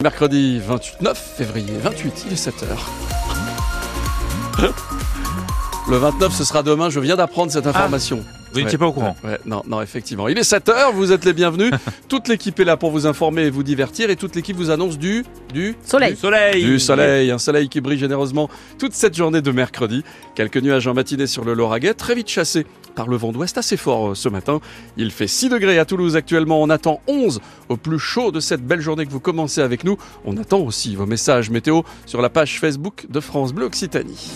Mercredi 29 février, 28, il est 7h. Le 29, ce sera demain, je viens d'apprendre cette information. Vous n'étiez pas au courant Ouais, non, non, effectivement. Il est 7h, vous êtes les bienvenus. toute l'équipe est là pour vous informer et vous divertir et toute l'équipe vous annonce du... du Soleil. du- Soleil Du soleil, un soleil qui brille généreusement toute cette journée de mercredi. Quelques nuages en matinée sur le Lauragais, très vite chassés par le vent d'ouest assez fort euh, ce matin. Il fait 6 degrés à Toulouse actuellement, on attend 11 au plus chaud de cette belle journée que vous commencez avec nous. On attend aussi vos messages météo sur la page Facebook de France Bleu Occitanie.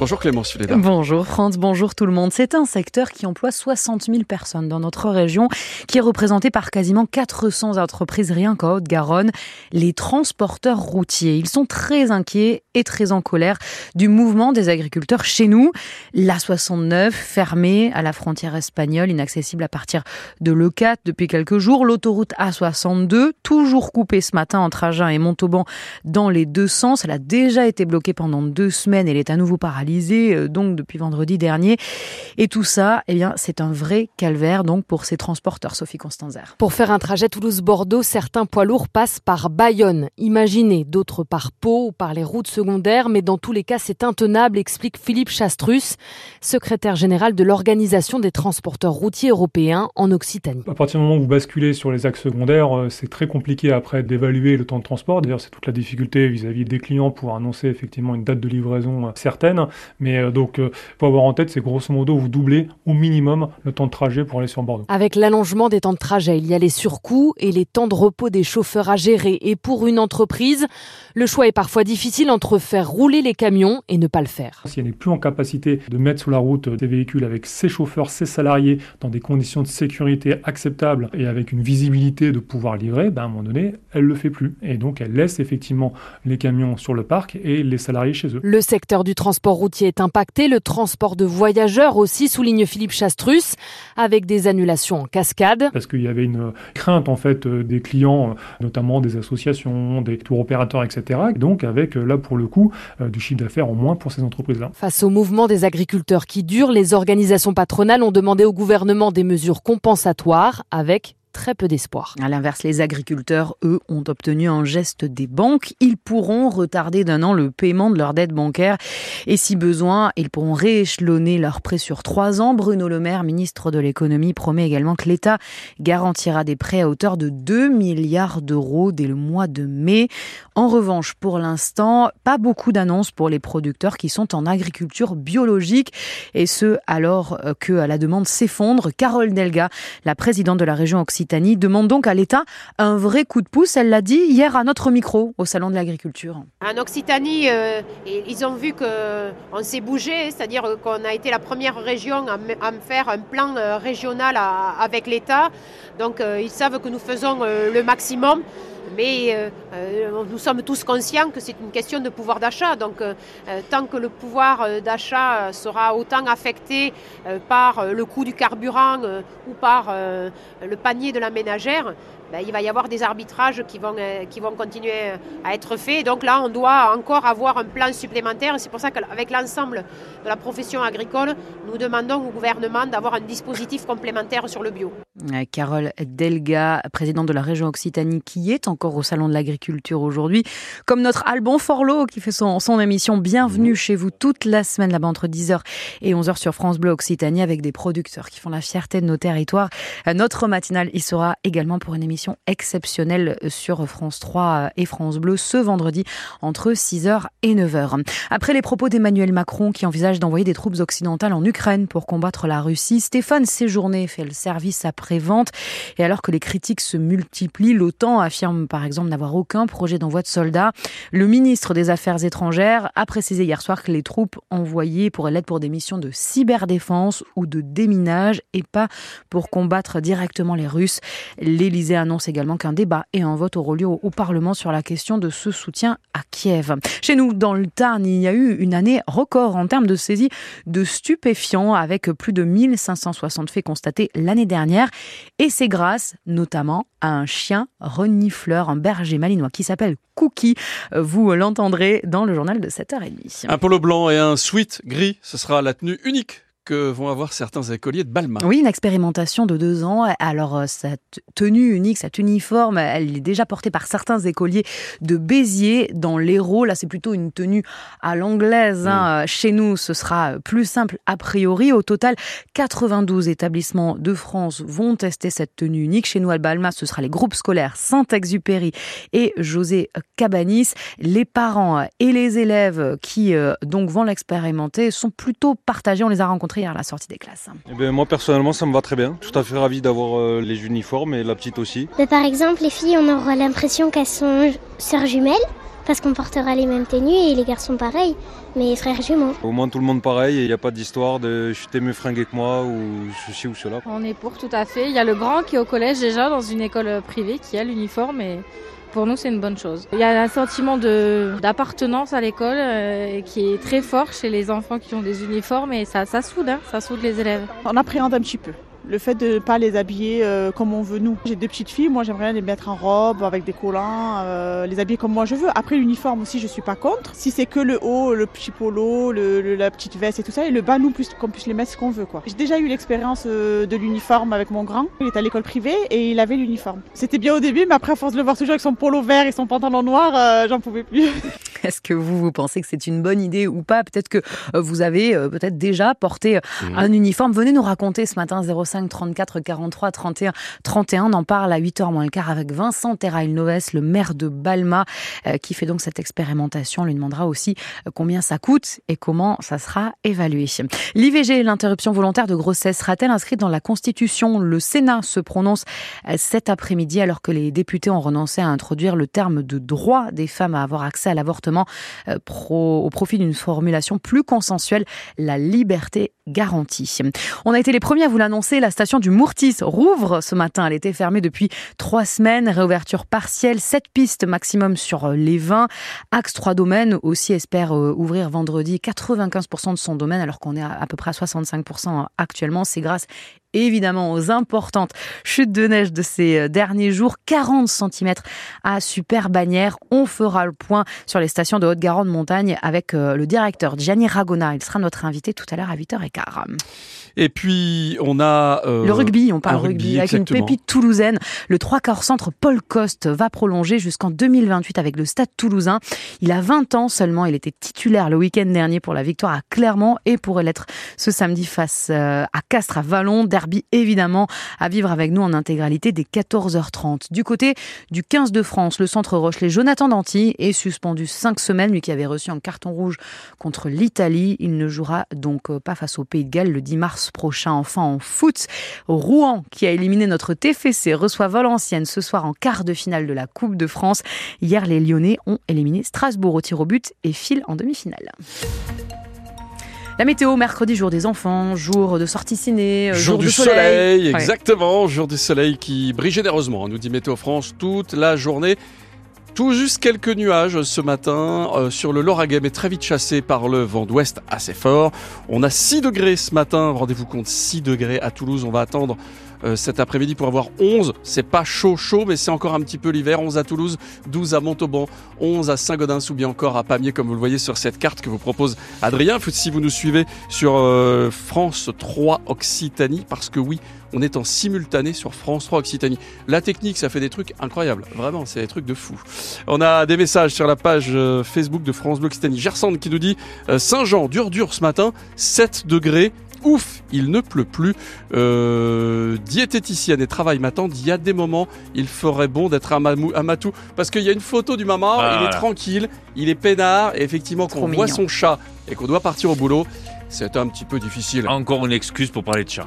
Bonjour Clémence Fuleda. Bonjour France, bonjour tout le monde. C'est un secteur qui emploie 60 000 personnes dans notre région, qui est représenté par quasiment 400 entreprises rien qu'en Haute-Garonne, les transporteurs routiers. Ils sont très inquiets et très en colère du mouvement des agriculteurs chez nous. L'A69 fermée à la frontière espagnole, inaccessible à partir de l'E4 depuis quelques jours. L'autoroute A62 toujours coupée ce matin entre Agen et Montauban dans les deux sens. Elle a déjà été bloquée pendant deux semaines. Elle est à nouveau paralysée, euh, donc depuis vendredi dernier. Et tout ça, eh bien, c'est un vrai calvaire donc pour ces transporteurs, Sophie Constanzer. Pour faire un trajet Toulouse-Bordeaux, certains poids lourds passent par Bayonne. Imaginez, d'autres par Pau ou par les routes secondaires, mais dans tous les cas, c'est intenable, explique Philippe Chastrus, secrétaire général de l'Organisation des transporteurs routiers européens en Occitanie. À partir du moment où vous basculez sur les axes secondaires, euh, c'est très compliqué après d'évaluer le temps de transport. D'ailleurs, c'est toute la difficulté vis-à-vis des clients pour annoncer effectivement une date de livraison euh, certaine. Mais euh, donc, il faut avoir en tête, c'est grosso modo, vous doublez au minimum le temps de trajet pour aller sur Bordeaux. Avec l'allongement des temps de trajet, il y a les surcoûts et les temps de repos des chauffeurs à gérer. Et pour une entreprise, le choix est parfois difficile entre faire rouler les camions et ne pas le faire. Si elle n'est plus en capacité de mettre sur la route des véhicules avec ses chauffeurs, ses salariés, dans des conditions de sécurité acceptables et avec une visibilité de pouvoir livrer, ben à un moment donné, elle le fait plus. Et donc, elle laisse effectivement les camions sur le parc et les salariés chez eux. Le secteur du transport routier est impacté, le transport de voyageurs aussi, souligne Philippe Chastrus, avec des annulations en cascade. Parce qu'il y avait une crainte en fait euh, des clients, euh, notamment des associations, des tours opérateurs, etc. Et donc avec euh, là pour le euh, du chiffre d'affaires en moins pour ces entreprises-là. Face au mouvement des agriculteurs qui dure, les organisations patronales ont demandé au gouvernement des mesures compensatoires avec très peu d'espoir. À l'inverse, les agriculteurs, eux, ont obtenu un geste des banques. Ils pourront retarder d'un an le paiement de leurs dettes bancaires et si besoin, ils pourront rééchelonner leurs prêts sur trois ans. Bruno Le Maire, ministre de l'économie, promet également que l'État garantira des prêts à hauteur de 2 milliards d'euros dès le mois de mai. En revanche, pour l'instant, pas beaucoup d'annonces pour les producteurs qui sont en agriculture biologique et ce, alors que la demande s'effondre. Carole Delga, la présidente de la région Occitanie, demande donc à l'État un vrai coup de pouce. Elle l'a dit hier à notre micro au Salon de l'agriculture. En Occitanie, euh, ils ont vu qu'on s'est bougé, c'est-à-dire qu'on a été la première région à, à faire un plan euh, régional avec l'État. Donc euh, ils savent que nous faisons euh, le maximum. Mais euh, euh, nous sommes tous conscients que c'est une question de pouvoir d'achat. Donc, euh, tant que le pouvoir d'achat sera autant affecté par le coût du carburant ou par le panier de la ménagère, ben, il va y avoir des arbitrages qui vont, euh, qui vont continuer à être faits. Donc là, on doit encore avoir un plan supplémentaire. C'est pour ça qu'avec l'ensemble de la profession agricole, nous demandons au gouvernement d'avoir un dispositif complémentaire sur le bio. Euh, Carole Delga, présidente de la région Occitanie, qui est encore au Salon de l'agriculture aujourd'hui, comme notre Alban Forlot qui fait son, son émission Bienvenue chez vous toute la semaine là-bas entre 10h et 11h sur France Bleu Occitanie avec des producteurs qui font la fierté de nos territoires. Euh, Notre matinale y sera également pour une émission exceptionnelle sur France 3 et France Bleu ce vendredi entre 6h et 9h. Après les propos d'Emmanuel Macron qui envisage d'envoyer des troupes occidentales en Ukraine pour combattre la Russie, Stéphane Séjourné fait le service après-vente et alors que les critiques se multiplient, l'OTAN affirme par exemple n'avoir aucun projet d'envoi de soldats. Le ministre des Affaires étrangères a précisé hier soir que les troupes envoyées pourraient l'être pour des missions de cyberdéfense ou de déminage et pas pour combattre directement les Russes. L'Élysée annonce également qu'un débat et un vote auront lieu au, au Parlement sur la question de ce soutien à Kiev. Chez nous, dans le Tarn, il y a eu une année record en termes de saisie de stupéfiants avec plus de 1560 faits constatés l'année dernière. Et c'est grâce notamment à un chien renifleur, un berger malinois qui s'appelle Cookie. Vous l'entendrez dans le journal de 7h30. Un polo blanc et un sweat gris, ce sera la tenue unique que vont avoir certains écoliers de Balma. Oui, une expérimentation de deux ans. Alors, euh, cette tenue unique, cet uniforme, elle est déjà portée par certains écoliers de Béziers dans l'Hérault. Là, c'est plutôt une tenue à l'anglaise. Hein. Mm. Chez nous, ce sera plus simple a priori. Au total, 92 établissements de France vont tester cette tenue unique. Chez nous, à Balma, ce sera les groupes scolaires Saint-Exupéry et José Cabanis. Les parents et les élèves qui euh, donc vont l'expérimenter sont plutôt partagés. On les a rencontrés hier à la sortie des classes. Eh ben, moi personnellement ça me va très bien. Tout à fait ravi d'avoir euh, les uniformes et la petite aussi. Mais par exemple les filles on aura l'impression qu'elles sont sœurs jumelles parce qu'on portera les mêmes tenues et les garçons pareil, mais frères jumeaux. Au moins tout le monde pareil et il n'y a pas d'histoire de je t'ai mieux fringué que moi ou ceci ou cela. On est pour tout à fait. Il y a le grand qui est au collège déjà dans une école privée qui a l'uniforme et pour nous, c'est une bonne chose. Il y a un sentiment d'appartenance à l'école euh, qui est très fort chez les enfants qui ont des uniformes et ça, ça soude, hein, ça soude les élèves. On appréhende un petit peu le fait de ne pas les habiller euh, comme on veut nous. J'ai deux petites filles, moi j'aimerais les mettre en robe avec des collants, euh, les habiller comme moi je veux. Après l'uniforme aussi je suis pas contre. Si c'est que le haut, le petit polo, le, la petite veste et tout ça, et le bas nous qu'on puisse les mettre ce qu'on veut quoi. J'ai déjà eu l'expérience euh, de l'uniforme avec mon grand. Il était à l'école privée et il avait l'uniforme. C'était bien au début, mais après à force de le voir toujours avec son polo vert et son pantalon noir, j'en pouvais plus. Est-ce que vous, vous pensez que c'est une bonne idée ou pas? Peut-être que vous avez peut-être déjà porté mmh. un uniforme. Venez nous raconter ce matin 05 34 43 31 31. On en parle à 8h moins le quart avec Vincent Terrail-Noves, le maire de Balma, euh, qui fait donc cette expérimentation. On lui demandera aussi euh, combien ça coûte et comment ça sera évalué. L'IVG, l'interruption volontaire de grossesse, sera-t-elle inscrite dans la Constitution? Le Sénat se prononce euh, cet après-midi alors que les députés ont renoncé à introduire le terme de droit des femmes à avoir accès à l'avortement au profit d'une formulation plus consensuelle, la liberté garantie. On a été les premiers à vous l'annoncer, la station du Mourtis rouvre ce matin. Elle était fermée depuis trois semaines. Réouverture partielle, sept pistes maximum sur les 20. Axe 3 domaines aussi espère euh, ouvrir vendredi 95% de son domaine alors qu'on est à peu près à 65% actuellement. C'est grâce évidemment aux importantes chutes de neige de ces euh, derniers jours, 40 cm à Super Bagnères. On fera le point sur les stations de Haute-Garonne montagne avec euh, le directeur Gianni Ragona. Il sera notre invité tout à l'heure à 8h15. Et puis, on a... Euh, le rugby, on parle rugby, avec une pépite toulousaine. Le trois quarts centre Paul Coste va prolonger jusqu'en 2028 avec le Stade toulousain. Il a 20 ans seulement. Il était titulaire le week-end dernier pour la victoire à Clermont et pourrait l'être ce samedi face euh, à Castres à Vallon. Derby, évidemment, à vivre avec nous en intégralité dès 14h30. Du côté du 15 de France, le centre Rochelet, Jonathan Danty est suspendu 5 semaines, lui qui avait reçu un carton rouge contre l'Italie. Il ne jouera donc pas face au Pays de Galles le 10 mars prochain. Enfin, en foot, Rouen, qui a éliminé notre TFC, reçoit Valenciennes ce soir en quart de finale de la Coupe de France. Hier, les Lyonnais ont éliminé Strasbourg au tir au but et filent en demi-finale. La météo, mercredi, jour des enfants, jour de sortie ciné, euh, jour, du soleil. exactement, jour du soleil qui brille généreusement, nous dit Météo France, toute la journée. Tout juste quelques nuages ce matin euh, sur le Lauragais, mais très vite chassé par le vent d'ouest assez fort. On a 6 degrés ce matin, rendez-vous compte, 6 degrés à Toulouse. On va attendre euh, cet après-midi pour avoir 11. C'est pas chaud chaud, mais c'est encore un petit peu l'hiver. 11 à Toulouse, 12 à Montauban, 11 à Saint-Gaudens ou bien encore à Pamiers, comme vous le voyez sur cette carte que vous propose Adrien. Si vous nous suivez sur euh, France 3 Occitanie, parce que oui, on est en simultané sur France 3 Occitanie. La technique, ça fait des trucs incroyables. Vraiment, c'est des trucs de fou. On a des messages sur la page euh, Facebook de France Bleu Occitanie. Gersande qui nous dit Saint-Jean, dur dur ce matin, 7 degrés ouf, il ne pleut plus. Euh, diététicienne et travail m'attendent. Il y a des moments, il ferait bon d'être à, Matou parce qu'il y a une photo du maman, il est tranquille, il est peinard et effectivement qu'on voit son chat et qu'on doit partir au boulot, c'est un petit peu difficile. Encore une excuse pour parler de chat.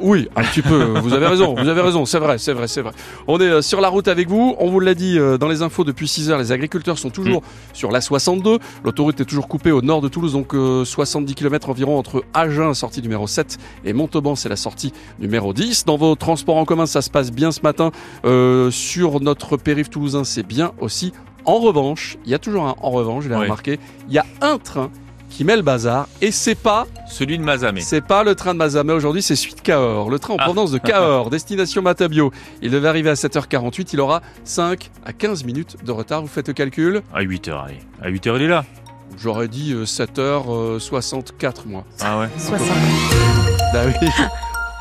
Oui, un petit peu. Vous avez raison. Vous avez raison. C'est vrai, c'est vrai, c'est vrai. On est euh, sur la route avec vous. On vous l'a dit euh, dans les infos depuis 6 heures. Les agriculteurs sont toujours mm. sur la 62. L'autoroute est toujours coupée au nord de Toulouse, donc 70 euh, km environ entre Agen, sortie numéro 7, et Montauban, c'est la sortie numéro 10. Dans vos transports en commun, ça se passe bien ce matin. sur notre périph' toulousain, c'est bien aussi. En revanche, il y a toujours un en revanche, je l'ai remarqué, il y a un train qui met le bazar et c'est pas celui de Mazamé. C'est pas le train de Mazamé aujourd'hui, c'est celui de Cahors. Le train en ah. provenance de Cahors, destination Matabio. Il devait arriver à 7h48, il aura 5 à 15 minutes de retard. Vous faites le calcul? À 8h, allez. À 8h, il est là. J'aurais dit 7h64 moi. Ah ouais 60. Bah oui.